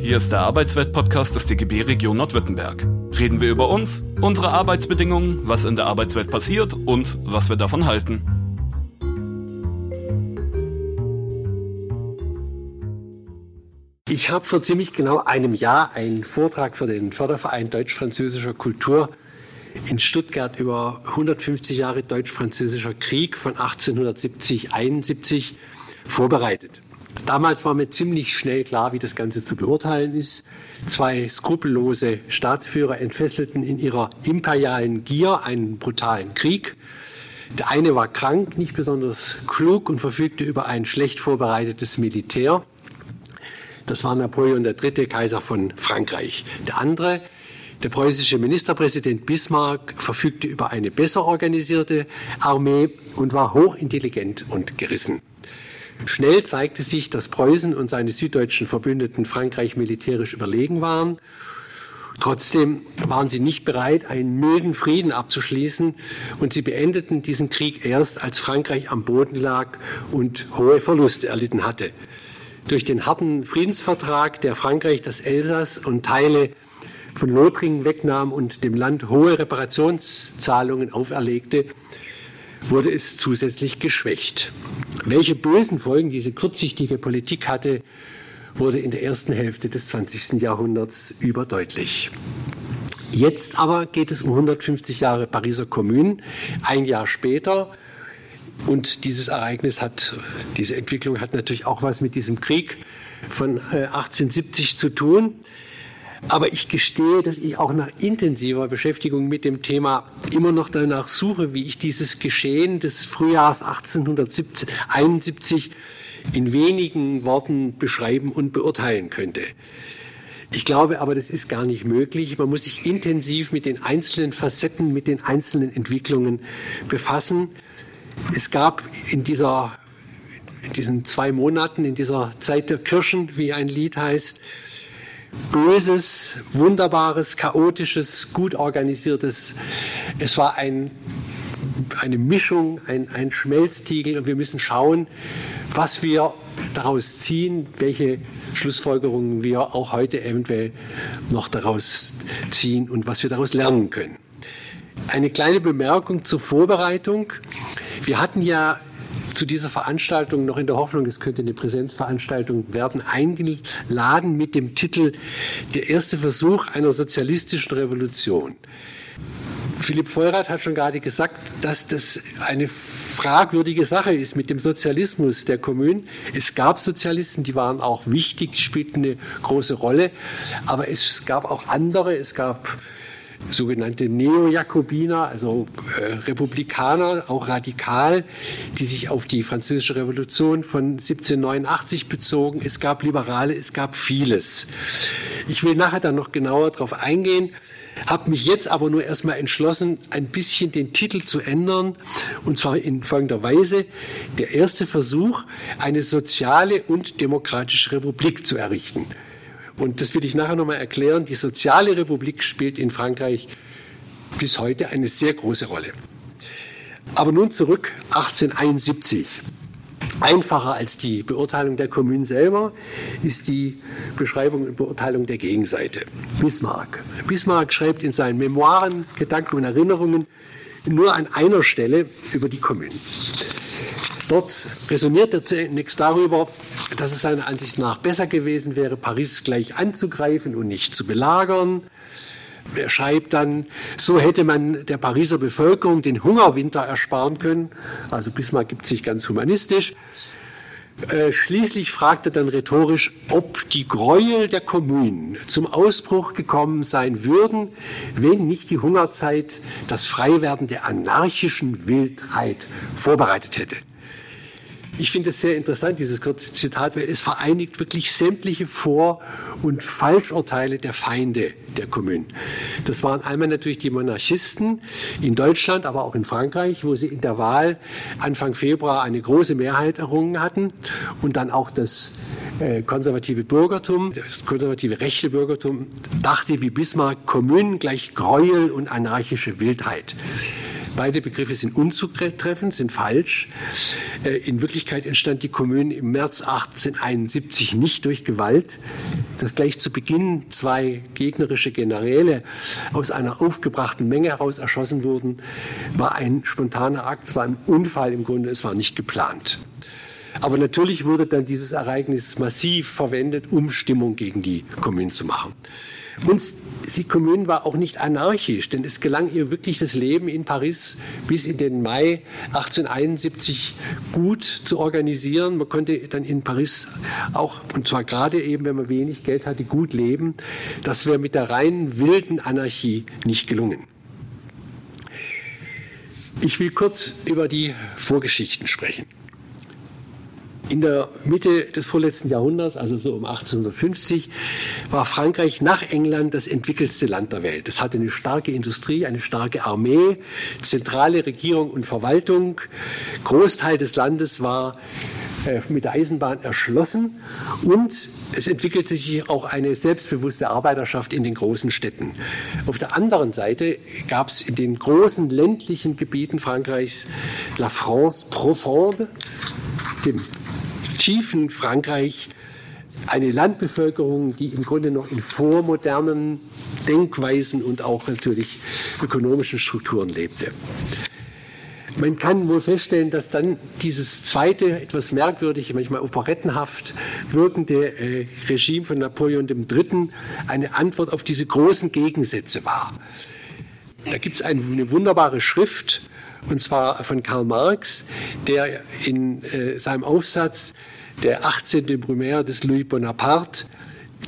Hier ist der Arbeitswelt-Podcast des DGB Region Nordwürttemberg. Reden wir über uns, unsere Arbeitsbedingungen, was in der Arbeitswelt passiert und was wir davon halten. Ich habe vor ziemlich genau einem Jahr einen Vortrag für den Förderverein Deutsch-Französischer Kultur in Stuttgart über 150 Jahre Deutsch-Französischer Krieg von 1870-71 vorbereitet. Damals war mir ziemlich schnell klar, wie das Ganze zu beurteilen ist. Zwei skrupellose Staatsführer entfesselten in ihrer imperialen Gier einen brutalen Krieg. Der eine war krank, nicht besonders klug und verfügte über ein schlecht vorbereitetes Militär. Das war Napoleon III., Kaiser von Frankreich. Der andere, der preußische Ministerpräsident Bismarck, verfügte über eine besser organisierte Armee und war hochintelligent und gerissen. Schnell zeigte sich, dass Preußen und seine süddeutschen Verbündeten Frankreich militärisch überlegen waren. Trotzdem waren sie nicht bereit, einen milden Frieden abzuschließen und sie beendeten diesen Krieg erst, als Frankreich am Boden lag und hohe Verluste erlitten hatte. Durch den harten Friedensvertrag, der Frankreich das Elsass und Teile von Lothringen wegnahm und dem Land hohe Reparationszahlungen auferlegte, wurde es zusätzlich geschwächt. Welche bösen Folgen diese kurzsichtige Politik hatte, wurde in der ersten Hälfte des 20. Jahrhunderts überdeutlich. Jetzt aber geht es um 150 Jahre Pariser Kommune, ein Jahr später. Und dieses Ereignis hat, diese Entwicklung hat natürlich auch was mit diesem Krieg von 1870 äh, zu tun. Aber ich gestehe, dass ich auch nach intensiver Beschäftigung mit dem Thema immer noch danach suche, wie ich dieses Geschehen des Frühjahrs 1871 in wenigen Worten beschreiben und beurteilen könnte. Ich glaube aber, das ist gar nicht möglich. Man muss sich intensiv mit den einzelnen Facetten, mit den einzelnen Entwicklungen befassen. Es gab in dieser in diesen zwei Monaten, in dieser Zeit der Kirschen, wie ein Lied heißt, Böses, Wunderbares, Chaotisches, gut organisiertes. Es war ein, eine Mischung, ein, ein Schmelztiegel und wir müssen schauen, was wir daraus ziehen, welche Schlussfolgerungen wir auch heute eventuell noch daraus ziehen und was wir daraus lernen können. Eine kleine Bemerkung zur Vorbereitung. Wir hatten ja zu dieser Veranstaltung noch in der Hoffnung, es könnte eine Präsenzveranstaltung werden, eingeladen mit dem Titel Der erste Versuch einer sozialistischen Revolution. Philipp Feuerath hat schon gerade gesagt, dass das eine fragwürdige Sache ist mit dem Sozialismus der Kommunen. Es gab Sozialisten, die waren auch wichtig, spielten eine große Rolle, aber es gab auch andere, es gab sogenannte Neo-Jakobiner, also äh, Republikaner, auch radikal, die sich auf die französische Revolution von 1789 bezogen. Es gab Liberale, es gab vieles. Ich will nachher dann noch genauer darauf eingehen, habe mich jetzt aber nur erstmal entschlossen, ein bisschen den Titel zu ändern, und zwar in folgender Weise. Der erste Versuch, eine soziale und demokratische Republik zu errichten. Und das will ich nachher nochmal erklären. Die soziale Republik spielt in Frankreich bis heute eine sehr große Rolle. Aber nun zurück 1871. Einfacher als die Beurteilung der Kommunen selber ist die Beschreibung und Beurteilung der Gegenseite. Bismarck. Bismarck schreibt in seinen Memoiren, Gedanken und Erinnerungen nur an einer Stelle über die Kommunen. Dort resoniert er zunächst darüber, dass es seiner Ansicht nach besser gewesen wäre, Paris gleich anzugreifen und nicht zu belagern. Er schreibt dann, so hätte man der Pariser Bevölkerung den Hungerwinter ersparen können. Also Bismarck gibt sich ganz humanistisch. Äh, schließlich fragte dann rhetorisch, ob die Gräuel der Kommunen zum Ausbruch gekommen sein würden, wenn nicht die Hungerzeit das Freiwerden der anarchischen Wildheit vorbereitet hätte. Ich finde es sehr interessant, dieses kurze Zitat, weil es vereinigt wirklich sämtliche Vor- und Falschurteile der Feinde der Kommune. Das waren einmal natürlich die Monarchisten in Deutschland, aber auch in Frankreich, wo sie in der Wahl Anfang Februar eine große Mehrheit errungen hatten und dann auch das äh, konservative Bürgertum, das konservative rechte Bürgertum dachte wie Bismarck, Kommunen gleich Gräuel und anarchische Wildheit. Beide Begriffe sind unzutreffend, sind falsch. Äh, in Wirklichkeit entstand die Kommune im März 1871 nicht durch Gewalt. Dass gleich zu Beginn zwei gegnerische Generäle aus einer aufgebrachten Menge heraus erschossen wurden, war ein spontaner Akt, es war ein Unfall im Grunde, es war nicht geplant. Aber natürlich wurde dann dieses Ereignis massiv verwendet, um Stimmung gegen die Kommune zu machen. Und die Kommune war auch nicht anarchisch, denn es gelang ihr wirklich das Leben in Paris bis in den Mai 1871 gut zu organisieren. Man konnte dann in Paris auch, und zwar gerade eben, wenn man wenig Geld hatte, gut leben. Das wäre mit der reinen wilden Anarchie nicht gelungen. Ich will kurz über die Vorgeschichten sprechen. In der Mitte des vorletzten Jahrhunderts, also so um 1850, war Frankreich nach England das entwickelste Land der Welt. Es hatte eine starke Industrie, eine starke Armee, zentrale Regierung und Verwaltung. Großteil des Landes war äh, mit der Eisenbahn erschlossen und es entwickelte sich auch eine selbstbewusste Arbeiterschaft in den großen Städten. Auf der anderen Seite gab es in den großen ländlichen Gebieten Frankreichs La France profonde, dem tiefen Frankreich eine Landbevölkerung, die im Grunde noch in vormodernen Denkweisen und auch natürlich ökonomischen Strukturen lebte. Man kann wohl feststellen, dass dann dieses zweite, etwas merkwürdige, manchmal operettenhaft wirkende äh, Regime von Napoleon III. eine Antwort auf diese großen Gegensätze war. Da gibt es eine wunderbare Schrift, und zwar von Karl Marx, der in äh, seinem Aufsatz der 18. Brumaire des Louis Bonaparte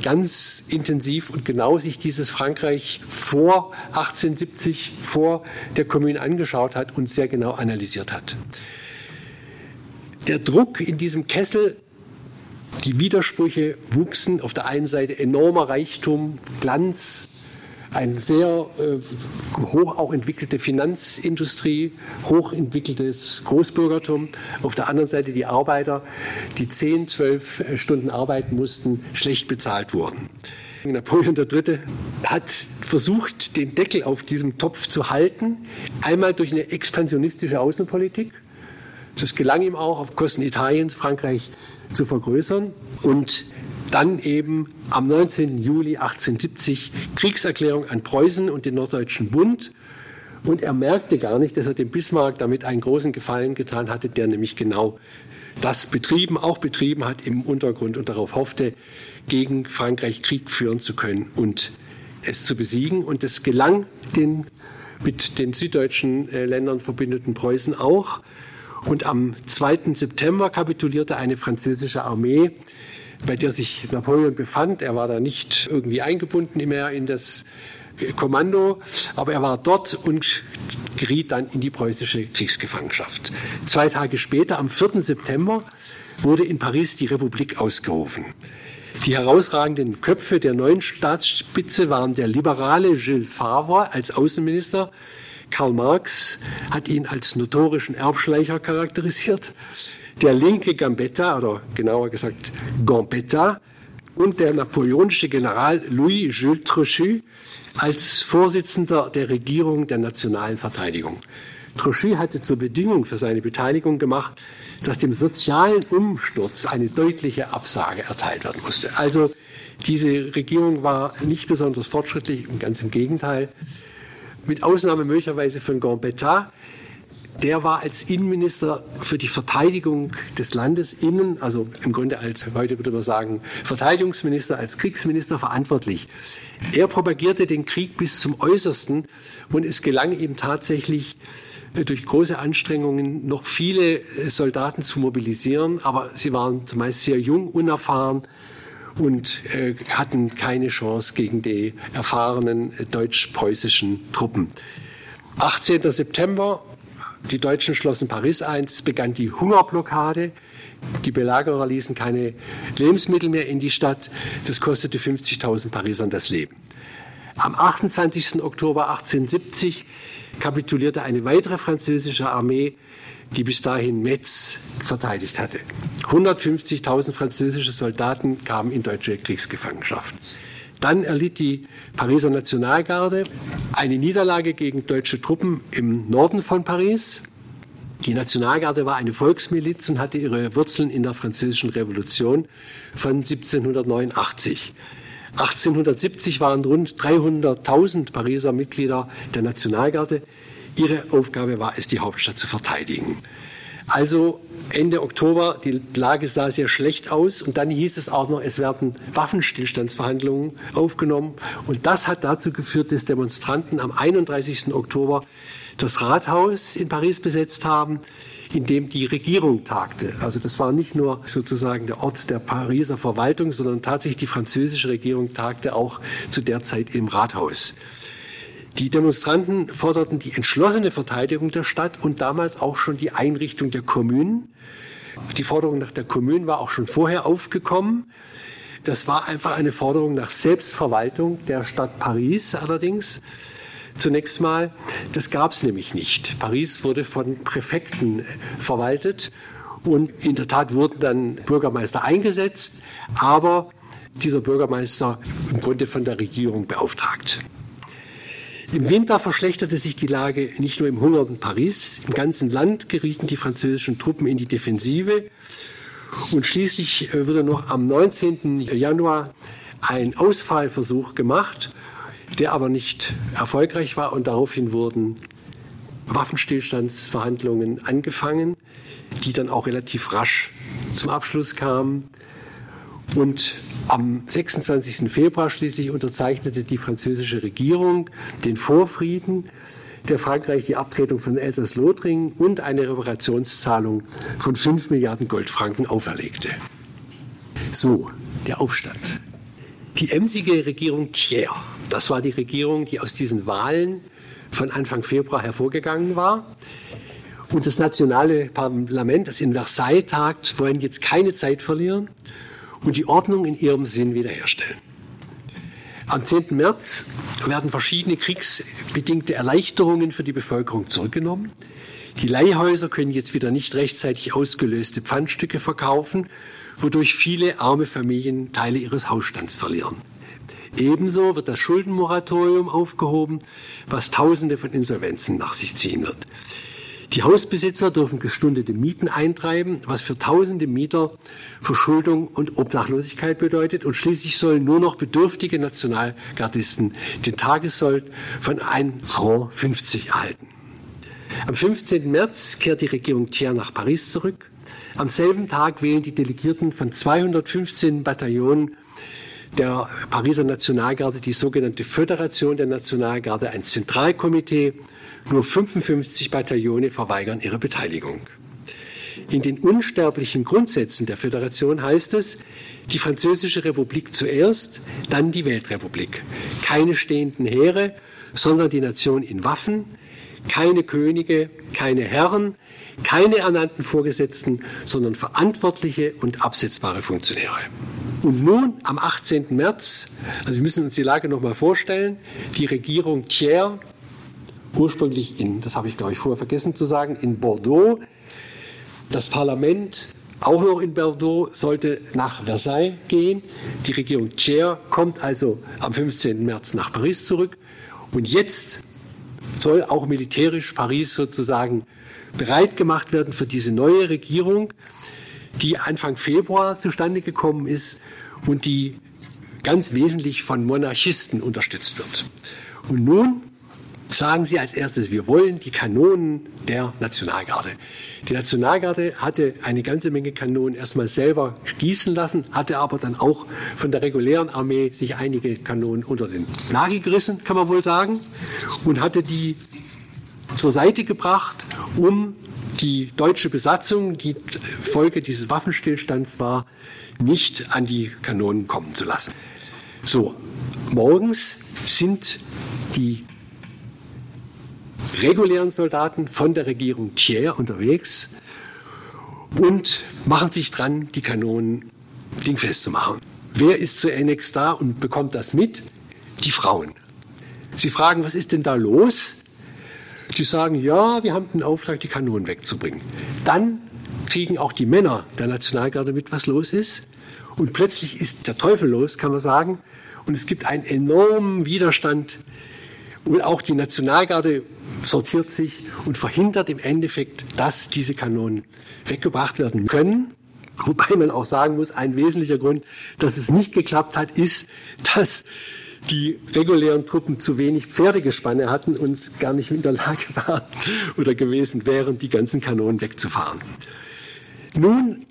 ganz intensiv und genau sich dieses Frankreich vor 1870, vor der Kommune angeschaut hat und sehr genau analysiert hat. Der Druck in diesem Kessel, die Widersprüche wuchsen, auf der einen Seite enormer Reichtum, Glanz, eine sehr äh, hoch auch entwickelte Finanzindustrie, hochentwickeltes Großbürgertum. Auf der anderen Seite die Arbeiter, die zehn, zwölf Stunden arbeiten mussten, schlecht bezahlt wurden. Napoleon III. hat versucht, den Deckel auf diesem Topf zu halten, einmal durch eine expansionistische Außenpolitik. Das gelang ihm auch auf Kosten Italiens, Frankreich zu vergrößern und dann eben am 19. Juli 1870 Kriegserklärung an Preußen und den Norddeutschen Bund. Und er merkte gar nicht, dass er dem Bismarck damit einen großen Gefallen getan hatte, der nämlich genau das betrieben, auch betrieben hat im Untergrund und darauf hoffte, gegen Frankreich Krieg führen zu können und es zu besiegen. Und es gelang den mit den süddeutschen äh, Ländern verbündeten Preußen auch. Und am 2. September kapitulierte eine französische Armee bei der sich Napoleon befand. Er war da nicht irgendwie eingebunden mehr in das Kommando, aber er war dort und geriet dann in die preußische Kriegsgefangenschaft. Zwei Tage später, am 4. September, wurde in Paris die Republik ausgerufen. Die herausragenden Köpfe der neuen Staatsspitze waren der liberale Gilles Favre als Außenminister. Karl Marx hat ihn als notorischen Erbschleicher charakterisiert der linke Gambetta, oder genauer gesagt Gambetta, und der napoleonische General Louis-Jules Trochu als Vorsitzender der Regierung der nationalen Verteidigung. Trochu hatte zur Bedingung für seine Beteiligung gemacht, dass dem sozialen Umsturz eine deutliche Absage erteilt werden musste. Also diese Regierung war nicht besonders fortschrittlich, ganz im Gegenteil. Mit Ausnahme möglicherweise von Gambetta, der war als Innenminister für die Verteidigung des Landes innen, also im Grunde als, heute würde man sagen, Verteidigungsminister, als Kriegsminister verantwortlich. Er propagierte den Krieg bis zum Äußersten und es gelang ihm tatsächlich, äh, durch große Anstrengungen noch viele äh, Soldaten zu mobilisieren, aber sie waren zumeist sehr jung, unerfahren und äh, hatten keine Chance gegen die erfahrenen deutsch-preußischen Truppen. 18. September die Deutschen schlossen Paris ein, es begann die Hungerblockade. Die Belagerer ließen keine Lebensmittel mehr in die Stadt. Das kostete 50.000 Parisern das Leben. Am 28. Oktober 1870 kapitulierte eine weitere französische Armee, die bis dahin Metz verteidigt hatte. 150.000 französische Soldaten kamen in deutsche Kriegsgefangenschaft. Dann erlitt die Pariser Nationalgarde eine Niederlage gegen deutsche Truppen im Norden von Paris. Die Nationalgarde war eine Volksmiliz und hatte ihre Wurzeln in der Französischen Revolution von 1789. 1870 waren rund 300.000 Pariser Mitglieder der Nationalgarde. Ihre Aufgabe war es, die Hauptstadt zu verteidigen. Also Ende Oktober, die Lage sah sehr schlecht aus und dann hieß es auch noch, es werden Waffenstillstandsverhandlungen aufgenommen und das hat dazu geführt, dass Demonstranten am 31. Oktober das Rathaus in Paris besetzt haben, in dem die Regierung tagte. Also das war nicht nur sozusagen der Ort der Pariser Verwaltung, sondern tatsächlich die französische Regierung tagte auch zu der Zeit im Rathaus. Die Demonstranten forderten die entschlossene Verteidigung der Stadt und damals auch schon die Einrichtung der Kommunen. Die Forderung nach der Kommune war auch schon vorher aufgekommen. Das war einfach eine Forderung nach Selbstverwaltung der Stadt Paris allerdings. Zunächst mal, das gab es nämlich nicht. Paris wurde von Präfekten verwaltet und in der Tat wurden dann Bürgermeister eingesetzt, aber dieser Bürgermeister im Grunde von der Regierung beauftragt. Im Winter verschlechterte sich die Lage nicht nur im hungernden Paris, im ganzen Land gerieten die französischen Truppen in die Defensive und schließlich äh, wurde noch am 19. Januar ein Ausfallversuch gemacht, der aber nicht erfolgreich war und daraufhin wurden Waffenstillstandsverhandlungen angefangen, die dann auch relativ rasch zum Abschluss kamen. Und am 26. Februar schließlich unterzeichnete die französische Regierung den Vorfrieden, der Frankreich die Abtretung von Elsass-Lothringen und eine Reparationszahlung von 5 Milliarden Goldfranken auferlegte. So, der Aufstand. Die emsige Regierung Thiers, das war die Regierung, die aus diesen Wahlen von Anfang Februar hervorgegangen war. Und das nationale Parlament, das in Versailles tagt, wollen jetzt keine Zeit verlieren und die Ordnung in ihrem Sinn wiederherstellen. Am 10. März werden verschiedene kriegsbedingte Erleichterungen für die Bevölkerung zurückgenommen. Die Leihhäuser können jetzt wieder nicht rechtzeitig ausgelöste Pfandstücke verkaufen, wodurch viele arme Familien Teile ihres Hausstands verlieren. Ebenso wird das Schuldenmoratorium aufgehoben, was Tausende von Insolvenzen nach sich ziehen wird. Die Hausbesitzer dürfen gestundete Mieten eintreiben, was für tausende Mieter Verschuldung und Obdachlosigkeit bedeutet. Und schließlich sollen nur noch bedürftige Nationalgardisten den Tagessold von 1 Franc 50 erhalten. Am 15. März kehrt die Regierung Thiers nach Paris zurück. Am selben Tag wählen die Delegierten von 215 Bataillonen der Pariser Nationalgarde, die sogenannte Föderation der Nationalgarde, ein Zentralkomitee nur 55 Bataillone verweigern ihre Beteiligung. In den unsterblichen Grundsätzen der Föderation heißt es, die Französische Republik zuerst, dann die Weltrepublik. Keine stehenden Heere, sondern die Nation in Waffen, keine Könige, keine Herren, keine ernannten Vorgesetzten, sondern verantwortliche und absetzbare Funktionäre. Und nun am 18. März, also wir müssen uns die Lage nochmal vorstellen, die Regierung Thiers ursprünglich in, das habe ich glaube ich vorher vergessen zu sagen, in Bordeaux. Das Parlament auch noch in Bordeaux sollte nach Versailles gehen. Die Regierung Thiers kommt also am 15. März nach Paris zurück. Und jetzt soll auch militärisch Paris sozusagen bereit gemacht werden für diese neue Regierung, die Anfang Februar zustande gekommen ist und die ganz wesentlich von Monarchisten unterstützt wird. Und nun sagen sie als erstes, wir wollen die Kanonen der Nationalgarde. Die Nationalgarde hatte eine ganze Menge Kanonen erstmal selber gießen lassen, hatte aber dann auch von der regulären Armee sich einige Kanonen unter den Nagel gerissen, kann man wohl sagen, und hatte die zur Seite gebracht, um die deutsche Besatzung, die Folge dieses Waffenstillstands war, nicht an die Kanonen kommen zu lassen. So, morgens sind die regulären Soldaten von der Regierung Thiers unterwegs und machen sich dran, die Kanonen dingfest zu machen. Wer ist zunächst da und bekommt das mit? Die Frauen. Sie fragen, was ist denn da los? Die sagen, ja, wir haben den Auftrag, die Kanonen wegzubringen. Dann kriegen auch die Männer der Nationalgarde mit, was los ist. Und plötzlich ist der Teufel los, kann man sagen. Und es gibt einen enormen Widerstand. Und auch die Nationalgarde sortiert sich und verhindert im Endeffekt, dass diese Kanonen weggebracht werden können. Wobei man auch sagen muss, ein wesentlicher Grund, dass es nicht geklappt hat, ist, dass die regulären Truppen zu wenig Pferdegespanne hatten und gar nicht in der Lage waren oder gewesen wären, die ganzen Kanonen wegzufahren. Nun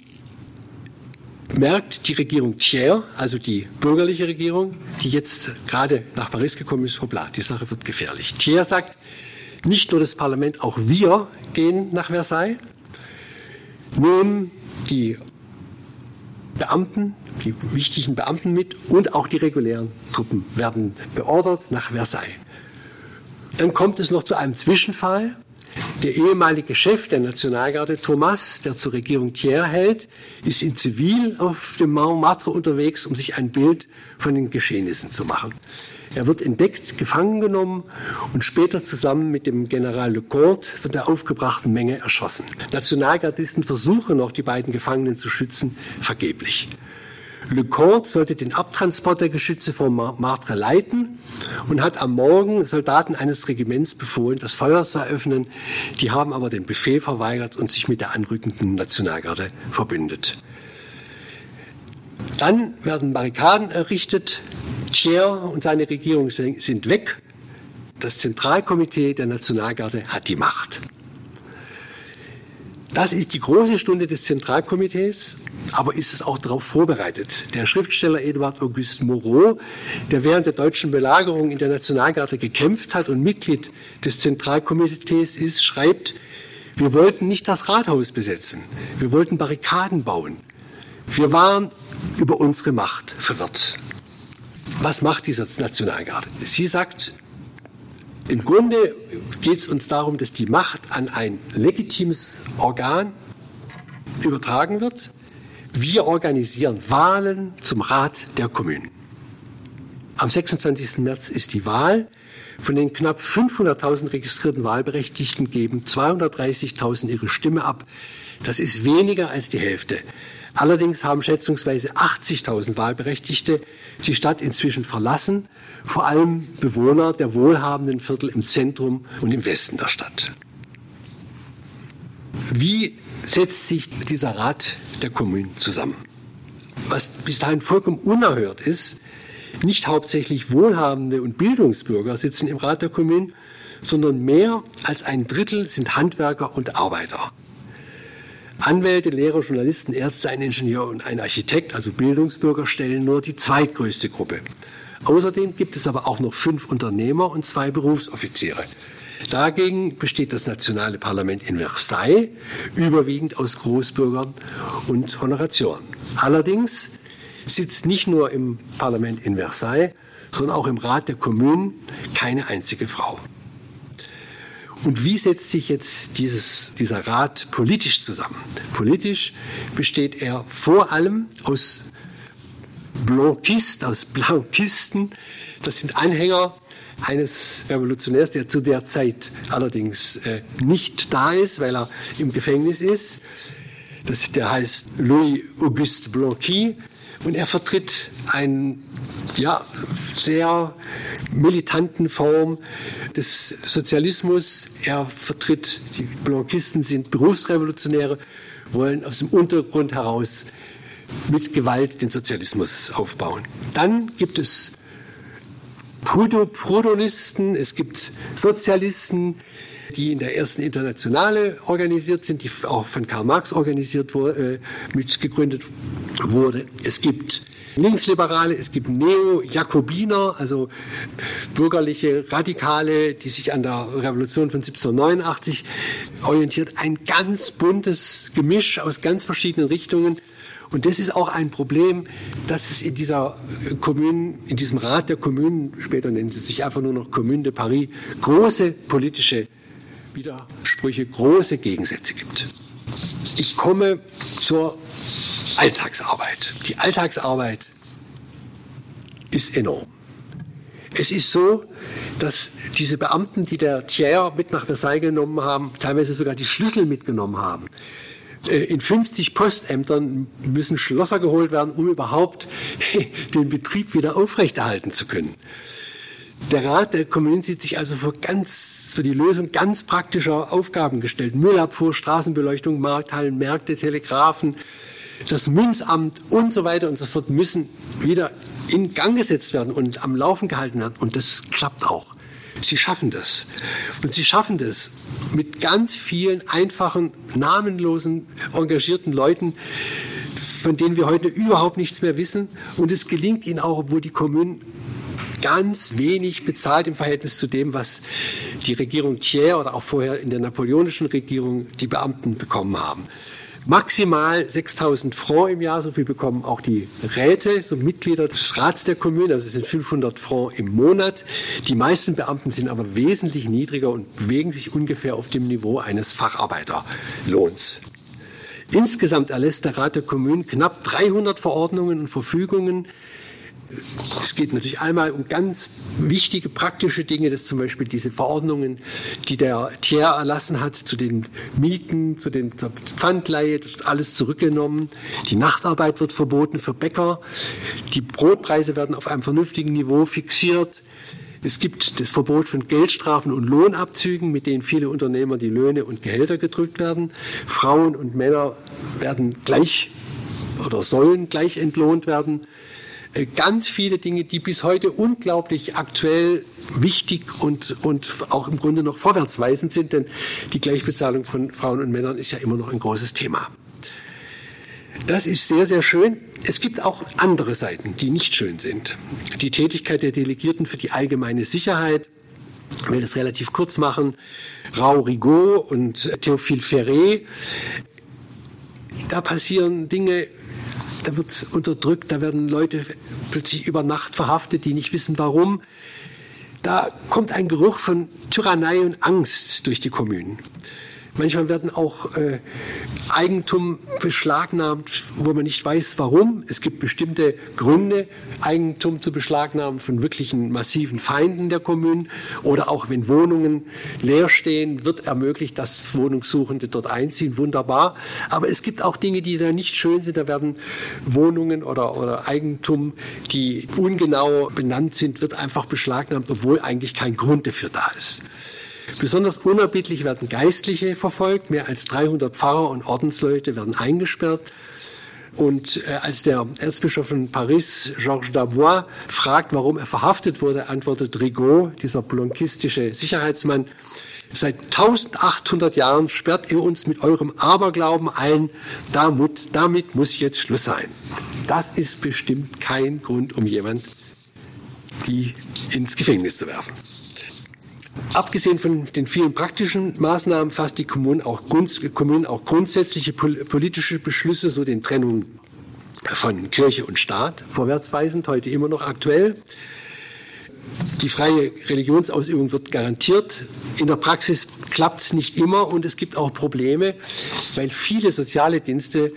merkt die Regierung Thiers, also die bürgerliche Regierung, die jetzt gerade nach Paris gekommen ist, hoppla, die Sache wird gefährlich. Thiers sagt, nicht nur das Parlament, auch wir gehen nach Versailles, nehmen die Beamten, die wichtigen Beamten mit und auch die regulären Truppen werden beordert nach Versailles. Dann kommt es noch zu einem Zwischenfall. Der ehemalige Chef der Nationalgarde, Thomas, der zur Regierung Thiers hält, ist in Zivil auf dem Montmartre unterwegs, um sich ein Bild von den Geschehnissen zu machen. Er wird entdeckt, gefangen genommen und später zusammen mit dem General Lecourt von der aufgebrachten Menge erschossen. Nationalgardisten versuchen noch, die beiden Gefangenen zu schützen, vergeblich. Lecourt sollte den Abtransport der Geschütze von Martre leiten und hat am Morgen Soldaten eines Regiments befohlen, das Feuer zu eröffnen. Die haben aber den Befehl verweigert und sich mit der anrückenden Nationalgarde verbündet. Dann werden Barrikaden errichtet. Thiers und seine Regierung sind weg. Das Zentralkomitee der Nationalgarde hat die Macht. Das ist die große Stunde des Zentralkomitees, aber ist es auch darauf vorbereitet. Der Schriftsteller Eduard Auguste Moreau, der während der deutschen Belagerung in der Nationalgarde gekämpft hat und Mitglied des Zentralkomitees ist, schreibt, wir wollten nicht das Rathaus besetzen, wir wollten Barrikaden bauen. Wir waren über unsere Macht verwirrt. Was macht diese Nationalgarde? Sie sagt, im Grunde geht es uns darum, dass die Macht an ein legitimes Organ übertragen wird. Wir organisieren Wahlen zum Rat der Kommunen. Am 26. März ist die Wahl. Von den knapp 500.000 registrierten Wahlberechtigten geben 230.000 ihre Stimme ab. Das ist weniger als die Hälfte. Allerdings haben schätzungsweise 80.000 Wahlberechtigte die Stadt inzwischen verlassen, vor allem Bewohner der wohlhabenden Viertel im Zentrum und im Westen der Stadt. Wie setzt sich dieser Rat der Kommunen zusammen? Was bis dahin vollkommen unerhört ist, nicht hauptsächlich wohlhabende und Bildungsbürger sitzen im Rat der Kommunen, sondern mehr als ein Drittel sind Handwerker und Arbeiter. Anwälte, Lehrer, Journalisten, Ärzte, ein Ingenieur und ein Architekt, also Bildungsbürger, stellen nur die zweitgrößte Gruppe. Außerdem gibt es aber auch noch fünf Unternehmer und zwei Berufsoffiziere. Dagegen besteht das nationale Parlament in Versailles überwiegend aus Großbürgern und Honoratioren. Allerdings sitzt nicht nur im Parlament in Versailles, sondern auch im Rat der Kommunen keine einzige Frau. Und wie setzt sich jetzt dieses, dieser Rat politisch zusammen? Politisch besteht er vor allem aus Blanquisten, aus Blanquisten. Das sind Anhänger eines Revolutionärs, der zu der Zeit allerdings äh, nicht da ist, weil er im Gefängnis ist. Das, der heißt Louis Auguste Blanqui und er vertritt einen ja, sehr militanten Form des Sozialismus. Er vertritt, die Blanquisten sind Berufsrevolutionäre, wollen aus dem Untergrund heraus mit Gewalt den Sozialismus aufbauen. Dann gibt es Prudonisten, es gibt Sozialisten, die in der ersten Internationale organisiert sind, die auch von Karl Marx organisiert wurde, äh, mit gegründet wurde. Es gibt Linksliberale, es gibt Neo-Jakobiner, also bürgerliche Radikale, die sich an der Revolution von 1789 orientiert. Ein ganz buntes Gemisch aus ganz verschiedenen Richtungen. Und das ist auch ein Problem, dass es in dieser Kommune, in diesem Rat der Kommunen, später nennen sie sich einfach nur noch Commune de Paris, große politische Widersprüche, große Gegensätze gibt. Ich komme zur Alltagsarbeit. Die Alltagsarbeit ist enorm. Es ist so, dass diese Beamten, die der Thiers mit nach Versailles genommen haben, teilweise sogar die Schlüssel mitgenommen haben, Äh, in 50 Postämtern müssen Schlosser geholt werden, um überhaupt den Betrieb wieder aufrechterhalten zu können. Der Rat der Kommunen sieht sich also für ganz, für die Lösung ganz praktischer Aufgaben gestellt. Müllabfuhr, Straßenbeleuchtung, Markthallen, Märkte, Telegrafen, das Münzamt und so weiter und so fort müssen wieder in Gang gesetzt werden und am Laufen gehalten werden. Und das klappt auch. Sie schaffen das. Und sie schaffen das mit ganz vielen einfachen, namenlosen, engagierten Leuten, von denen wir heute überhaupt nichts mehr wissen. Und es gelingt ihnen auch, obwohl die Kommunen ganz wenig bezahlt im Verhältnis zu dem, was die Regierung Thiers oder auch vorher in der napoleonischen Regierung die Beamten bekommen haben maximal 6000 Francs im Jahr, so viel bekommen auch die Räte, so Mitglieder des Rats der Kommune, also es sind 500 Francs im Monat. Die meisten Beamten sind aber wesentlich niedriger und bewegen sich ungefähr auf dem Niveau eines Facharbeiterlohns. Insgesamt erlässt der Rat der Kommunen knapp 300 Verordnungen und Verfügungen es geht natürlich einmal um ganz wichtige praktische Dinge, dass zum Beispiel diese Verordnungen, die der Thier erlassen hat, zu den Mieten, zu den Pfandleihe, das wird alles zurückgenommen. Die Nachtarbeit wird verboten für Bäcker. Die Brotpreise werden auf einem vernünftigen Niveau fixiert. Es gibt das Verbot von Geldstrafen und Lohnabzügen, mit denen viele Unternehmer die Löhne und Gehälter gedrückt werden. Frauen und Männer werden gleich oder sollen gleich entlohnt werden. Äh, ganz viele Dinge, die bis heute unglaublich aktuell, wichtig und, und auch im Grunde noch vorwärtsweisend sind, denn die Gleichbezahlung von Frauen und Männern ist ja immer noch ein großes Thema. Das ist sehr, sehr schön. Es gibt auch andere Seiten, die nicht schön sind. Die Tätigkeit der Delegierten für die allgemeine Sicherheit, ich will das relativ kurz machen, Rau Rigaud und Théophile Ferré, da passieren Dinge, da wird unterdrückt, da werden Leute plötzlich über Nacht verhaftet, die nicht wissen warum. Da kommt ein Geruch von Tyrannei und Angst durch die Kommunen. Manchmal werden auch äh, Eigentum beschlagnahmt, wo man nicht weiß, warum. Es gibt bestimmte Gründe, Eigentum zu beschlagnahmen von wirklichen massiven Feinden der Kommunen. Oder auch wenn Wohnungen leer stehen, wird ermöglicht, dass Wohnungssuchende dort einziehen. Wunderbar. Aber es gibt auch Dinge, die da nicht schön sind. Da werden Wohnungen oder, oder Eigentum, die ungenau benannt sind, wird einfach beschlagnahmt, obwohl eigentlich kein Grund dafür da ist. Besonders unerbittlich werden Geistliche verfolgt. Mehr als 300 Pfarrer und Ordensleute werden eingesperrt. Und äh, als der Erzbischof von Paris, Georges Dabois, fragt, warum er verhaftet wurde, antwortet Rigaud, dieser blonkistische Sicherheitsmann, Seit 1800 Jahren sperrt ihr uns mit eurem Aberglauben ein. Damit, damit muss jetzt Schluss sein. Das ist bestimmt kein Grund, um jemand die ins Gefängnis zu werfen. Abgesehen von den vielen praktischen Maßnahmen fasst die Kommunen auch, Kommunen auch grundsätzliche politische Beschlüsse, so den Trennung von Kirche und Staat, vorwärtsweisend, heute immer noch aktuell. Die freie Religionsausübung wird garantiert. In der Praxis klappt es nicht immer und es gibt auch Probleme, weil viele soziale Dienste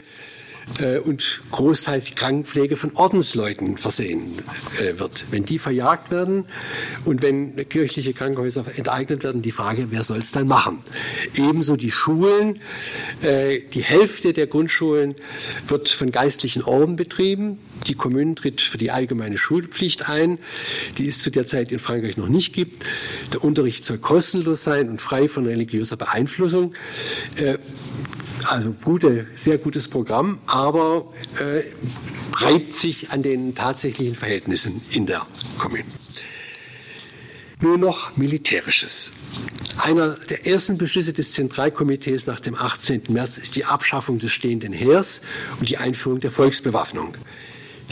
äh, und großteils Krankenpflege von Ordensleuten versehen äh, wird. Wenn die verjagt werden und wenn kirchliche Krankenhäuser enteignet werden, die Frage, wer soll es dann machen? Ebenso die Schulen. Äh, die Hälfte der Grundschulen wird von geistlichen Orden betrieben. Die Kommune tritt für die allgemeine Schulpflicht ein, die es zu der Zeit in Frankreich noch nicht gibt. Der Unterricht soll kostenlos sein und frei von religiöser Beeinflussung. Äh, also gute, sehr gutes Programm, aber äh, reibt sich an den tatsächlichen Verhältnissen in der Kommune. Nur noch Militärisches. Einer der ersten Beschlüsse des Zentralkomitees nach dem 18. März ist die Abschaffung des stehenden Heers und die Einführung der Volksbewaffnung.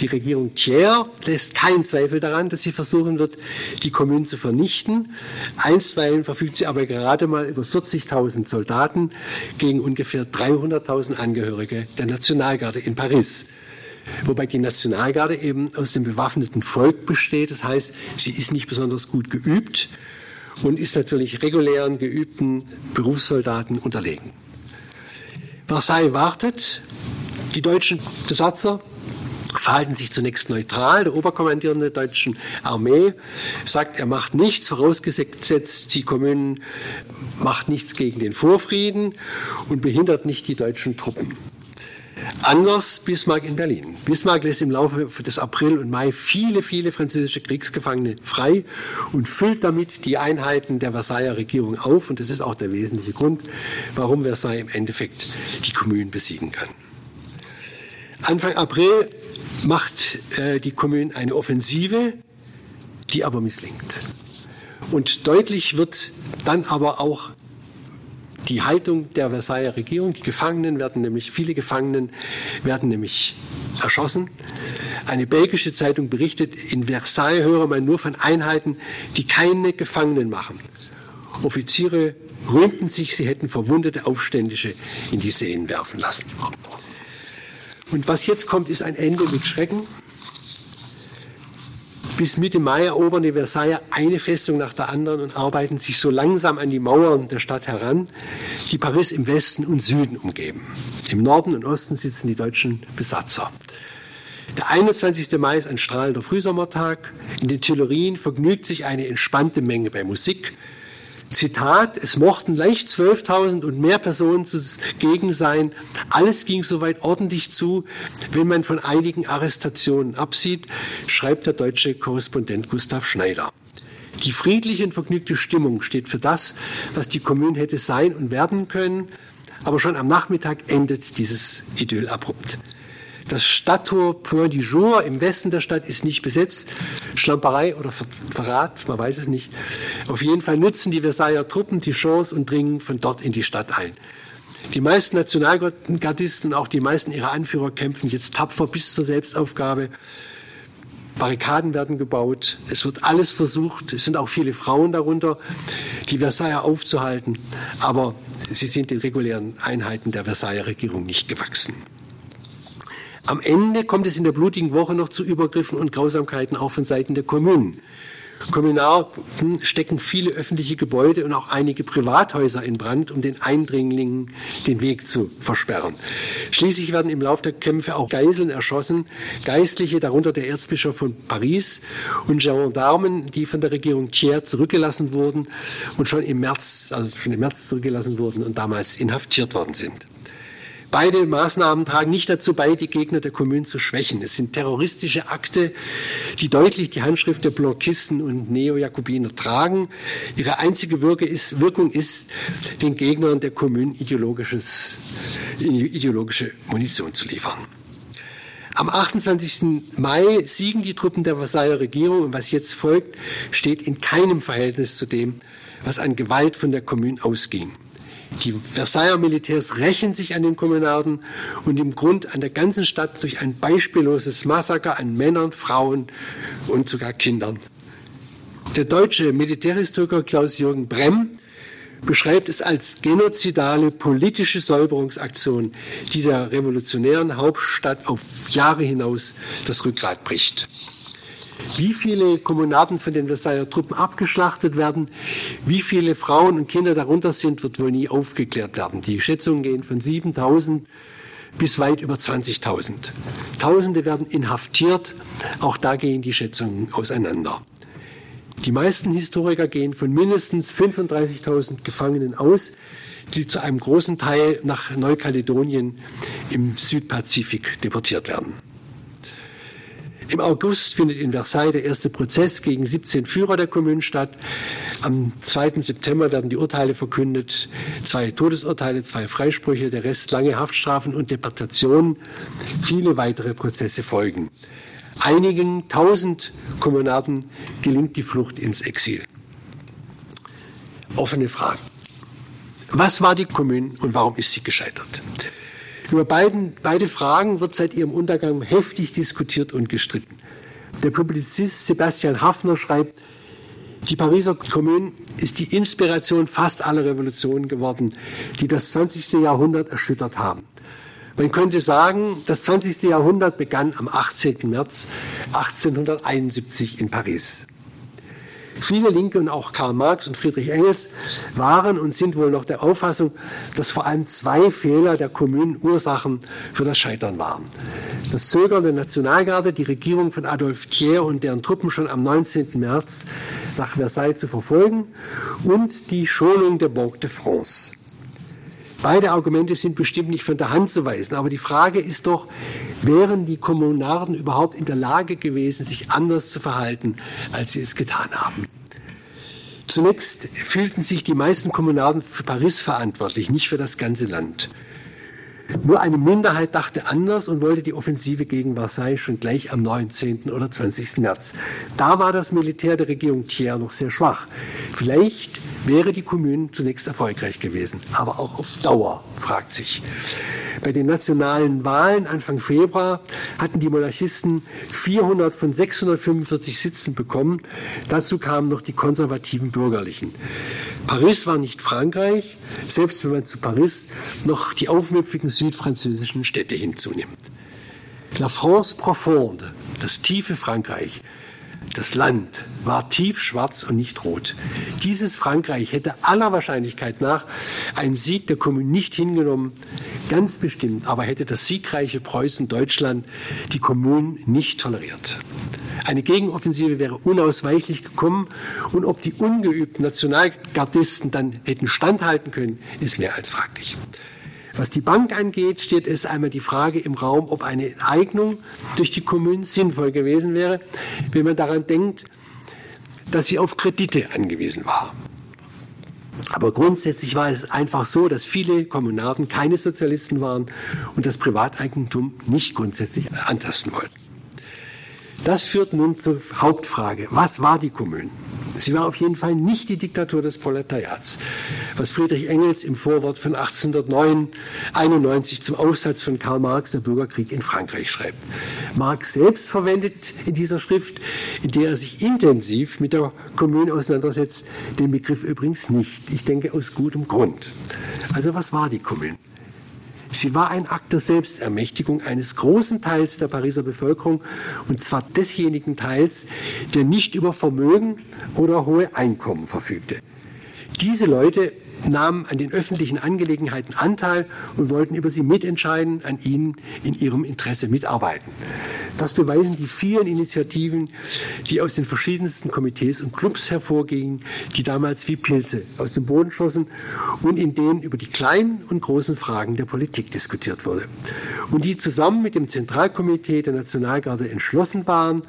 Die Regierung Thiers lässt keinen Zweifel daran, dass sie versuchen wird, die Kommunen zu vernichten. Einstweilen verfügt sie aber gerade mal über 40.000 Soldaten gegen ungefähr 300.000 Angehörige der Nationalgarde in Paris. Wobei die Nationalgarde eben aus dem bewaffneten Volk besteht. Das heißt, sie ist nicht besonders gut geübt und ist natürlich regulären, geübten Berufssoldaten unterlegen. Versailles wartet. Die deutschen Besatzer verhalten sich zunächst neutral. Der Oberkommandierende der deutschen Armee sagt, er macht nichts, vorausgesetzt, die Kommunen macht nichts gegen den Vorfrieden und behindert nicht die deutschen Truppen. Anders Bismarck in Berlin. Bismarck lässt im Laufe des April und Mai viele, viele französische Kriegsgefangene frei und füllt damit die Einheiten der Versailler Regierung auf. Und das ist auch der wesentliche Grund, warum Versailles im Endeffekt die Kommunen besiegen kann. Anfang April macht äh, die Kommune eine Offensive, die aber misslingt. Und deutlich wird dann aber auch die Haltung der Versailler Regierung. Die Gefangenen werden nämlich, viele Gefangenen werden nämlich erschossen. Eine belgische Zeitung berichtet, in Versailles höre man nur von Einheiten, die keine Gefangenen machen. Offiziere rühmten sich, sie hätten verwundete Aufständische in die Seen werfen lassen. Und was jetzt kommt, ist ein Ende mit Schrecken. Bis Mitte Mai erobern die Versailler eine Festung nach der anderen und arbeiten sich so langsam an die Mauern der Stadt heran, die Paris im Westen und Süden umgeben. Im Norden und Osten sitzen die deutschen Besatzer. Der 21. Mai ist ein strahlender Frühsommertag. In den Tuilerien vergnügt sich eine entspannte Menge bei Musik, Zitat, es mochten leicht 12.000 und mehr Personen zugegen sein. Alles ging soweit ordentlich zu, wenn man von einigen Arrestationen absieht, schreibt der deutsche Korrespondent Gustav Schneider. Die friedliche und vergnügte Stimmung steht für das, was die Kommune hätte sein und werden können, aber schon am Nachmittag endet dieses Idyll abrupt. Das Stadttor Point du Jour im Westen der Stadt ist nicht besetzt. Schlamperei oder Verrat, man weiß es nicht. Auf jeden Fall nutzen die Versailler Truppen die Chance und dringen von dort in die Stadt ein. Die meisten Nationalgardisten und auch die meisten ihrer Anführer kämpfen jetzt tapfer bis zur Selbstaufgabe. Barrikaden werden gebaut. Es wird alles versucht. Es sind auch viele Frauen darunter, die Versailler aufzuhalten. Aber sie sind den regulären Einheiten der Versailler Regierung nicht gewachsen. Am Ende kommt es in der blutigen Woche noch zu Übergriffen und Grausamkeiten auch von Seiten der Kommunen. Kommunal stecken viele öffentliche Gebäude und auch einige Privathäuser in Brand, um den Eindringlingen den Weg zu versperren. Schließlich werden im Laufe der Kämpfe auch Geiseln erschossen, Geistliche, darunter der Erzbischof von Paris und Gendarmen, die von der Regierung Thiers zurückgelassen wurden und schon im März, also schon im März zurückgelassen wurden und damals inhaftiert worden sind. Beide Maßnahmen tragen nicht dazu bei, die Gegner der Kommune zu schwächen. Es sind terroristische Akte, die deutlich die Handschrift der Blockisten und Neo-Jakobiner tragen. Ihre einzige Wirkung ist, den Gegnern der Kommune ideologisches, ideologische Munition zu liefern. Am 28. Mai siegen die Truppen der Versailler Regierung und was jetzt folgt, steht in keinem Verhältnis zu dem, was an Gewalt von der Kommune ausging. Die Versailler Militärs rächen sich an den Kommunarden und im Grund an der ganzen Stadt durch ein beispielloses Massaker an Männern, Frauen und sogar Kindern. Der deutsche Militärhistoriker Klaus-Jürgen Bremm beschreibt es als genozidale politische Säuberungsaktion, die der revolutionären Hauptstadt auf Jahre hinaus das Rückgrat bricht. Wie viele Kommunaten von den Versailler Truppen abgeschlachtet werden, wie viele Frauen und Kinder darunter sind, wird wohl nie aufgeklärt werden. Die Schätzungen gehen von 7000 bis weit über 20.000. Tausende werden inhaftiert. Auch da gehen die Schätzungen auseinander. Die meisten Historiker gehen von mindestens 35.000 Gefangenen aus, die zu einem großen Teil nach Neukaledonien im Südpazifik deportiert werden. Im August findet in Versailles der erste Prozess gegen 17 Führer der Kommunen statt. Am 2. September werden die Urteile verkündet. Zwei Todesurteile, zwei Freisprüche, der Rest lange Haftstrafen und Deportationen. Viele weitere Prozesse folgen. Einigen tausend Kommunaten gelingt die Flucht ins Exil. Offene Fragen. Was war die Kommune und warum ist sie gescheitert? Über beiden, beide Fragen wird seit ihrem Untergang heftig diskutiert und gestritten. Der Publizist Sebastian Hafner schreibt, die Pariser Kommune ist die Inspiration fast aller Revolutionen geworden, die das 20. Jahrhundert erschüttert haben. Man könnte sagen, das 20. Jahrhundert begann am 18. März 1871 in Paris. Viele Linke und auch Karl Marx und Friedrich Engels waren und sind wohl noch der Auffassung, dass vor allem zwei Fehler der Kommunen Ursachen für das Scheitern waren. Das Zögern der Nationalgarde, die Regierung von Adolphe Thiers und deren Truppen schon am 19. März nach Versailles zu verfolgen und die Schonung der Banque de France. Beide Argumente sind bestimmt nicht von der Hand zu weisen, aber die Frage ist doch, wären die Kommunarden überhaupt in der Lage gewesen, sich anders zu verhalten, als sie es getan haben? Zunächst fühlten sich die meisten Kommunarden für Paris verantwortlich, nicht für das ganze Land. Nur eine Minderheit dachte anders und wollte die Offensive gegen Versailles schon gleich am 19. oder 20. März. Da war das Militär der Regierung Thiers noch sehr schwach. Vielleicht wäre die Kommune zunächst erfolgreich gewesen, aber auch auf Dauer, fragt sich. Bei den nationalen Wahlen Anfang Februar hatten die Monarchisten 400 von 645 Sitzen bekommen. Dazu kamen noch die konservativen Bürgerlichen. Paris war nicht Frankreich, selbst wenn man zu Paris noch die aufmüpfigen südfranzösischen Städte hinzunimmt. La France profonde, das tiefe Frankreich, das Land war tiefschwarz und nicht rot. Dieses Frankreich hätte aller Wahrscheinlichkeit nach einen Sieg der Kommune nicht hingenommen, ganz bestimmt, aber hätte das siegreiche Preußen Deutschland die Kommunen nicht toleriert. Eine Gegenoffensive wäre unausweichlich gekommen und ob die ungeübten Nationalgardisten dann hätten standhalten können, ist mehr als fraglich. Was die Bank angeht, steht es einmal die Frage im Raum, ob eine Enteignung durch die Kommunen sinnvoll gewesen wäre, wenn man daran denkt, dass sie auf Kredite angewiesen war. Aber grundsätzlich war es einfach so, dass viele Kommunarden keine Sozialisten waren und das Privateigentum nicht grundsätzlich antasten wollten. Das führt nun zur Hauptfrage. Was war die Kommune? Sie war auf jeden Fall nicht die Diktatur des Proletariats, was Friedrich Engels im Vorwort von 1891 zum Aufsatz von Karl Marx, der Bürgerkrieg in Frankreich schreibt. Marx selbst verwendet in dieser Schrift, in der er sich intensiv mit der Kommune auseinandersetzt, den Begriff übrigens nicht. Ich denke aus gutem Grund. Also was war die Kommune? Sie war ein Akt der Selbstermächtigung eines großen Teils der Pariser Bevölkerung, und zwar desjenigen Teils, der nicht über Vermögen oder hohe Einkommen verfügte. Diese Leute nahmen an den öffentlichen Angelegenheiten Anteil und wollten über sie mitentscheiden, an ihnen in ihrem Interesse mitarbeiten. Das beweisen die vielen Initiativen, die aus den verschiedensten Komitees und Clubs hervorgingen, die damals wie Pilze aus dem Boden schossen und in denen über die kleinen und großen Fragen der Politik diskutiert wurde. Und die zusammen mit dem Zentralkomitee der Nationalgarde entschlossen waren,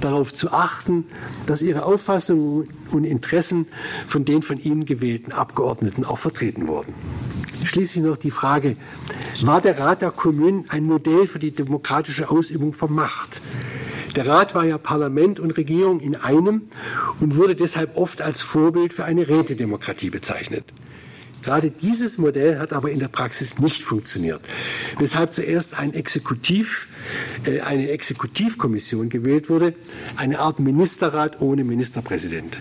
darauf zu achten, dass ihre Auffassungen und Interessen von den von ihnen gewählten Abgeordneten auch vertreten wurden. Schließlich noch die Frage, war der Rat der Kommunen ein Modell für die demokratische Ausübung von Macht? Der Rat war ja Parlament und Regierung in einem und wurde deshalb oft als Vorbild für eine Rätedemokratie bezeichnet. Gerade dieses Modell hat aber in der Praxis nicht funktioniert, weshalb zuerst ein Exekutiv, äh, eine Exekutivkommission gewählt wurde, eine Art Ministerrat ohne Ministerpräsident.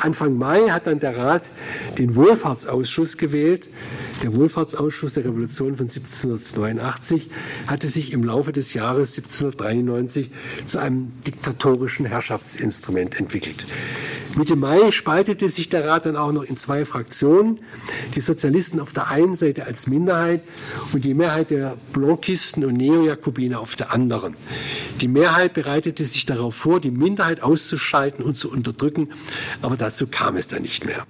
Anfang Mai hat dann der Rat den Wohlfahrtsausschuss gewählt. Der Wohlfahrtsausschuss der Revolution von 1789 hatte sich im Laufe des Jahres 1793 zu einem diktatorischen Herrschaftsinstrument entwickelt. Mitte Mai spaltete sich der Rat dann auch noch in zwei Fraktionen. Die Sozialisten auf der einen Seite als Minderheit und die Mehrheit der Blockisten und Neojakobiner auf der anderen. Die Mehrheit bereitete sich darauf vor, die Minderheit auszuschalten und zu unterdrücken, aber dazu kam es dann nicht mehr.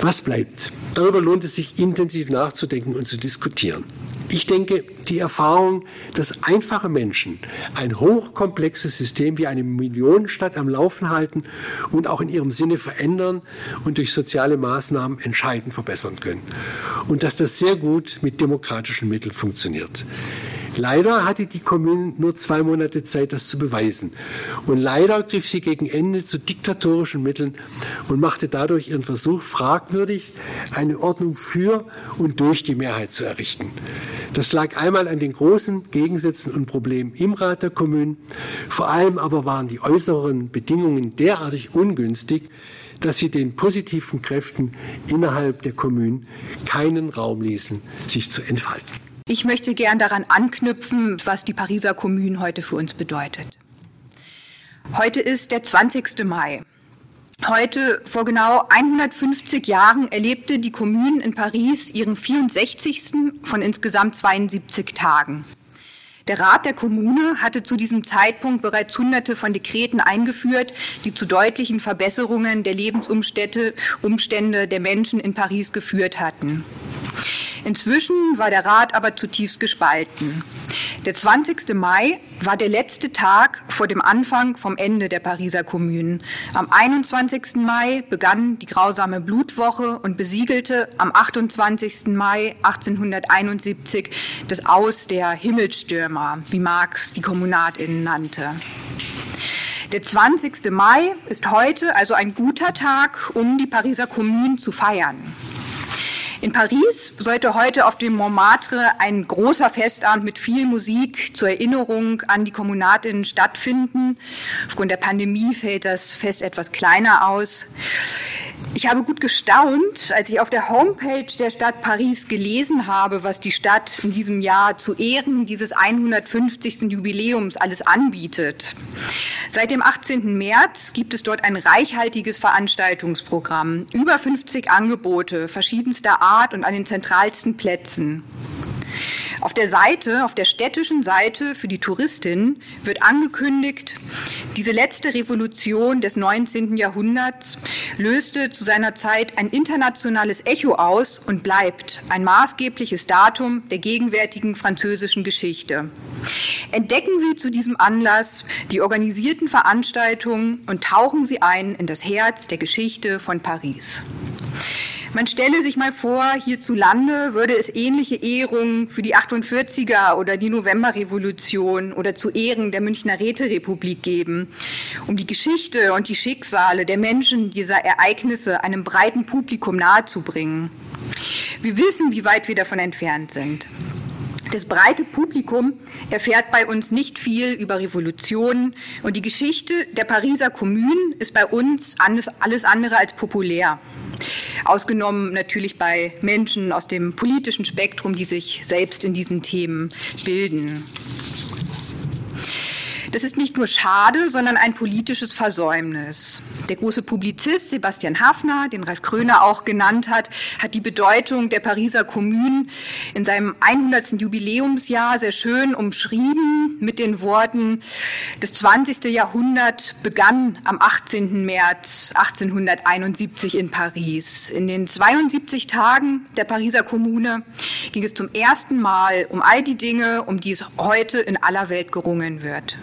Was bleibt? Darüber lohnt es sich intensiv nachzudenken und zu diskutieren. Ich denke, die Erfahrung, dass einfache Menschen ein hochkomplexes System wie eine Millionenstadt am Laufen halten und auch in ihrem Sinne verändern und durch soziale Maßnahmen entscheidend verbessern können. Und dass das sehr gut mit demokratischen Mitteln funktioniert. Leider hatte die Kommune nur zwei Monate Zeit, das zu beweisen. Und leider griff sie gegen Ende zu diktatorischen Mitteln und machte dadurch ihren Versuch fragwürdig, eine Ordnung für und durch die Mehrheit zu errichten. Das lag einmal an den großen Gegensätzen und Problemen im Rat der Kommunen. Vor allem aber waren die äußeren Bedingungen derartig ungünstig, dass sie den positiven Kräften innerhalb der Kommunen keinen Raum ließen, sich zu entfalten. Ich möchte gern daran anknüpfen, was die Pariser Kommune heute für uns bedeutet. Heute ist der 20. Mai. Heute, vor genau 150 Jahren, erlebte die Kommune in Paris ihren 64. von insgesamt 72 Tagen. Der Rat der Kommune hatte zu diesem Zeitpunkt bereits hunderte von Dekreten eingeführt, die zu deutlichen Verbesserungen der Lebensumstände Umstände der Menschen in Paris geführt hatten. Inzwischen war der Rat aber zutiefst gespalten. Der 20. Mai war der letzte Tag vor dem Anfang vom Ende der Pariser Kommunen. Am 21. Mai begann die grausame Blutwoche und besiegelte am 28. Mai 1871 das Aus der Himmelstürmer, wie Marx die Kommunatinnen nannte. Der 20. Mai ist heute also ein guter Tag, um die Pariser Kommunen zu feiern. In Paris sollte heute auf dem Montmartre ein großer Festabend mit viel Musik zur Erinnerung an die Kommunatinnen stattfinden. Aufgrund der Pandemie fällt das Fest etwas kleiner aus. Ich habe gut gestaunt, als ich auf der Homepage der Stadt Paris gelesen habe, was die Stadt in diesem Jahr zu Ehren dieses 150. Jubiläums alles anbietet. Seit dem 18. März gibt es dort ein reichhaltiges Veranstaltungsprogramm, über 50 Angebote verschiedenster Art und an den zentralsten Plätzen. Auf der Seite, auf der städtischen Seite für die Touristin wird angekündigt, diese letzte Revolution des 19. Jahrhunderts löste zu seiner Zeit ein internationales Echo aus und bleibt ein maßgebliches Datum der gegenwärtigen französischen Geschichte. Entdecken Sie zu diesem Anlass die organisierten Veranstaltungen und tauchen Sie ein in das Herz der Geschichte von Paris. Man stelle sich mal vor, hierzulande würde es ähnliche Ehrungen für die 48er oder die Novemberrevolution oder zu Ehren der Münchner Räterepublik geben, um die Geschichte und die Schicksale der Menschen dieser Ereignisse einem breiten Publikum nahezubringen. Wir wissen, wie weit wir davon entfernt sind. Das breite Publikum erfährt bei uns nicht viel über Revolutionen und die Geschichte der Pariser Kommunen ist bei uns alles andere als populär. Ausgenommen natürlich bei Menschen aus dem politischen Spektrum, die sich selbst in diesen Themen bilden. Das ist nicht nur schade, sondern ein politisches Versäumnis. Der große Publizist Sebastian Hafner, den Ralf Kröner auch genannt hat, hat die Bedeutung der Pariser Kommunen in seinem 100. Jubiläumsjahr sehr schön umschrieben mit den Worten, das 20. Jahrhundert begann am 18. März 1871 in Paris. In den 72 Tagen der Pariser Kommune ging es zum ersten Mal um all die Dinge, um die es heute in aller Welt gerungen wird.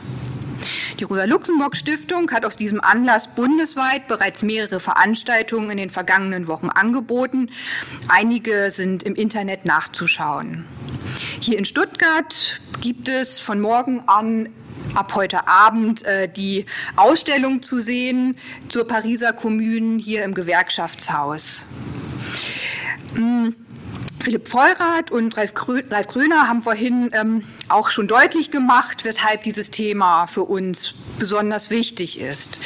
Die Rosa-Luxemburg-Stiftung hat aus diesem Anlass bundesweit bereits mehrere Veranstaltungen in den vergangenen Wochen angeboten. Einige sind im Internet nachzuschauen. Hier in Stuttgart gibt es von morgen an ab heute Abend äh, die Ausstellung zu sehen zur Pariser Kommune hier im Gewerkschaftshaus. Hm. Philipp Vollrath und Ralf, Kröner haben vorhin ähm, auch schon deutlich gemacht, weshalb dieses Thema für uns besonders wichtig ist.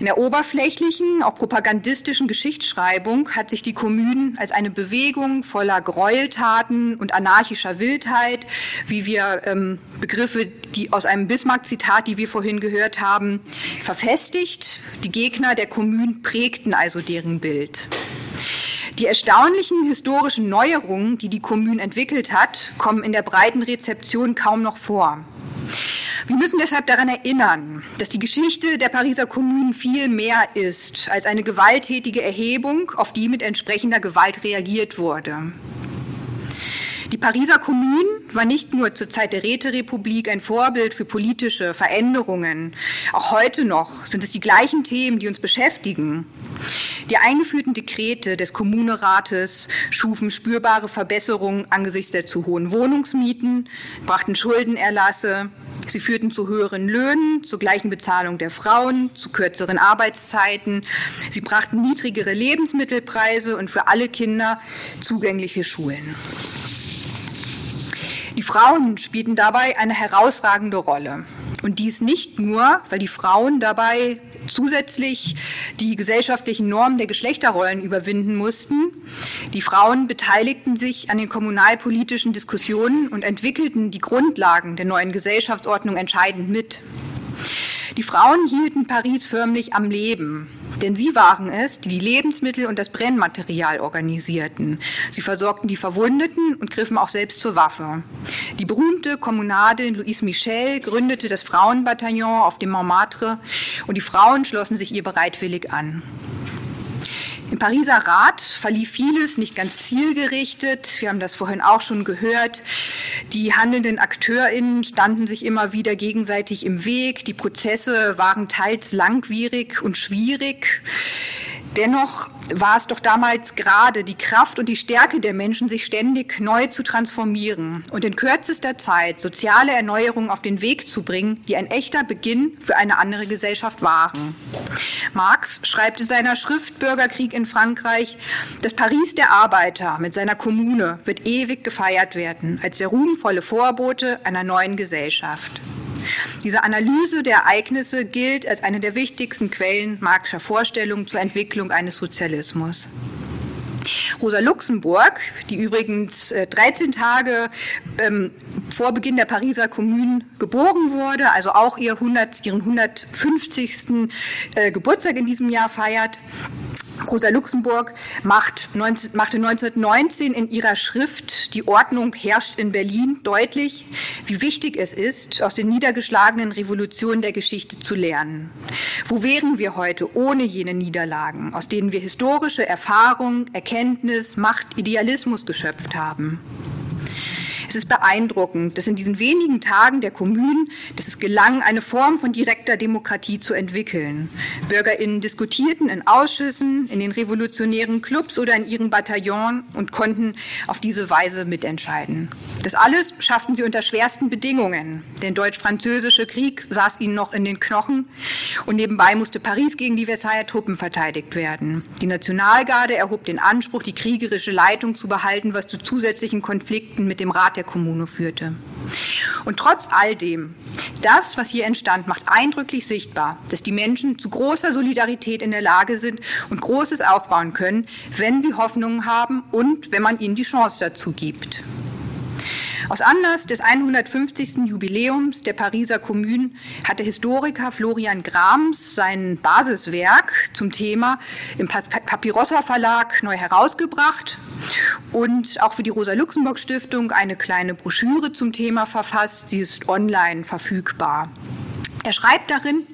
In der oberflächlichen, auch propagandistischen Geschichtsschreibung hat sich die Kommune als eine Bewegung voller Gräueltaten und anarchischer Wildheit, wie wir ähm, Begriffe, die aus einem Bismarck-Zitat, die wir vorhin gehört haben, verfestigt. Die Gegner der Kommune prägten also deren Bild. Die erstaunlichen historischen Neuerungen, die die Kommune entwickelt hat, kommen in der breiten Rezeption kaum noch vor. Wir müssen deshalb daran erinnern, dass die Geschichte der Pariser Kommunen viel mehr ist als eine gewalttätige Erhebung, auf die mit entsprechender Gewalt reagiert wurde. Die Pariser Kommune war nicht nur zur Zeit der Räterepublik ein Vorbild für politische Veränderungen. Auch heute noch sind es die gleichen Themen, die uns beschäftigen. Die eingeführten Dekrete des Kommunerates schufen spürbare Verbesserungen angesichts der zu hohen Wohnungsmieten, brachten Schuldenerlasse, sie führten zu höheren Löhnen, zur gleichen Bezahlung der Frauen, zu kürzeren Arbeitszeiten, sie brachten niedrigere Lebensmittelpreise und für alle Kinder zugängliche Schulen. Die Frauen spielten dabei eine herausragende Rolle. Und dies nicht nur, weil die Frauen dabei zusätzlich die gesellschaftlichen Normen der Geschlechterrollen überwinden mussten. Die Frauen beteiligten sich an den kommunalpolitischen Diskussionen und entwickelten die Grundlagen der neuen Gesellschaftsordnung entscheidend mit. Die Frauen hielten Paris förmlich am Leben, denn sie waren es, die die Lebensmittel und das Brennmaterial organisierten. Sie versorgten die Verwundeten und griffen auch selbst zur Waffe. Die berühmte Kommunadin Louise Michel gründete das Frauenbataillon auf dem Montmartre und die Frauen schlossen sich ihr bereitwillig an. Im Pariser Rat verlief vieles nicht ganz zielgerichtet. Wir haben das vorhin auch schon gehört. Die handelnden AkteurInnen standen sich immer wieder gegenseitig im Weg. Die Prozesse waren teils langwierig und schwierig. Dennoch war es doch damals gerade die Kraft und die Stärke der Menschen, sich ständig neu zu transformieren und in kürzester Zeit soziale Erneuerungen auf den Weg zu bringen, die ein echter Beginn für eine andere Gesellschaft waren. Marx schreibt in seiner Schrift Bürgerkrieg in Frankreich, das Paris der Arbeiter mit seiner Kommune wird ewig gefeiert werden als der ruhmvolle Vorbote einer neuen Gesellschaft. Diese Analyse der Ereignisse gilt als eine der wichtigsten Quellen Marxischer Vorstellungen zur Entwicklung eines Sozialismus. Rosa Luxemburg, die übrigens 13 äh, Tage ähm, vor Beginn der Pariser Kommune geboren wurde, also auch ihr 100, ihren 150. Äh, Geburtstag in diesem Jahr feiert, Rosa Luxemburg macht 19, machte 1919 in ihrer Schrift Die Ordnung herrscht in Berlin deutlich, wie wichtig es ist, aus den niedergeschlagenen Revolutionen der Geschichte zu lernen. Wo wären wir heute ohne jene Niederlagen, aus denen wir historische Erfahrung, Erkenntnis, Macht, Idealismus geschöpft haben? Es ist beeindruckend, dass in diesen wenigen Tagen der Kommunen, dass es gelang, eine Form von direkter Demokratie zu entwickeln. BürgerInnen diskutierten in Ausschüssen, in den revolutionären Clubs oder in ihren Bataillons und konnten auf diese Weise mitentscheiden. Das alles schafften sie unter schwersten Bedingungen. Der deutsch-französische Krieg saß ihnen noch in den Knochen und nebenbei musste Paris gegen die Versailler Truppen verteidigt werden. Die Nationalgarde erhob den Anspruch, die kriegerische Leitung zu behalten, was zu zusätzlichen Konflikten mit dem Rat der Kommune führte. Und trotz all dem, das, was hier entstand, macht eindrücklich sichtbar, dass die Menschen zu großer Solidarität in der Lage sind und Großes aufbauen können, wenn sie Hoffnungen haben und wenn man ihnen die Chance dazu gibt. Aus Anlass des 150. Jubiläums der Pariser Kommune hat der Historiker Florian Grams sein Basiswerk zum Thema im Papyrossa Verlag neu herausgebracht und auch für die Rosa-Luxemburg-Stiftung eine kleine Broschüre zum Thema verfasst. Sie ist online verfügbar. Er schreibt darin,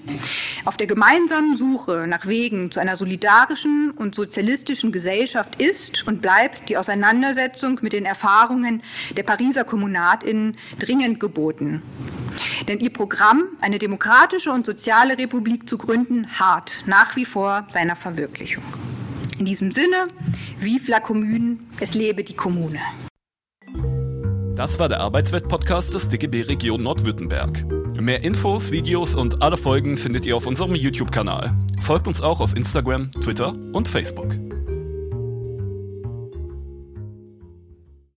auf der gemeinsamen Suche nach Wegen zu einer solidarischen und sozialistischen Gesellschaft ist und bleibt die Auseinandersetzung mit den Erfahrungen der Pariser Kommunatinnen dringend geboten. Denn ihr Programm, eine demokratische und soziale Republik zu gründen, hart nach wie vor seiner Verwirklichung. In diesem Sinne, vive la Commune, es lebe die Kommune. Das war der Arbeitswelt-Podcast des DGB Region Nordwürttemberg. Mehr Infos, Videos und alle Folgen findet ihr auf unserem YouTube-Kanal. Folgt uns auch auf Instagram, Twitter und Facebook.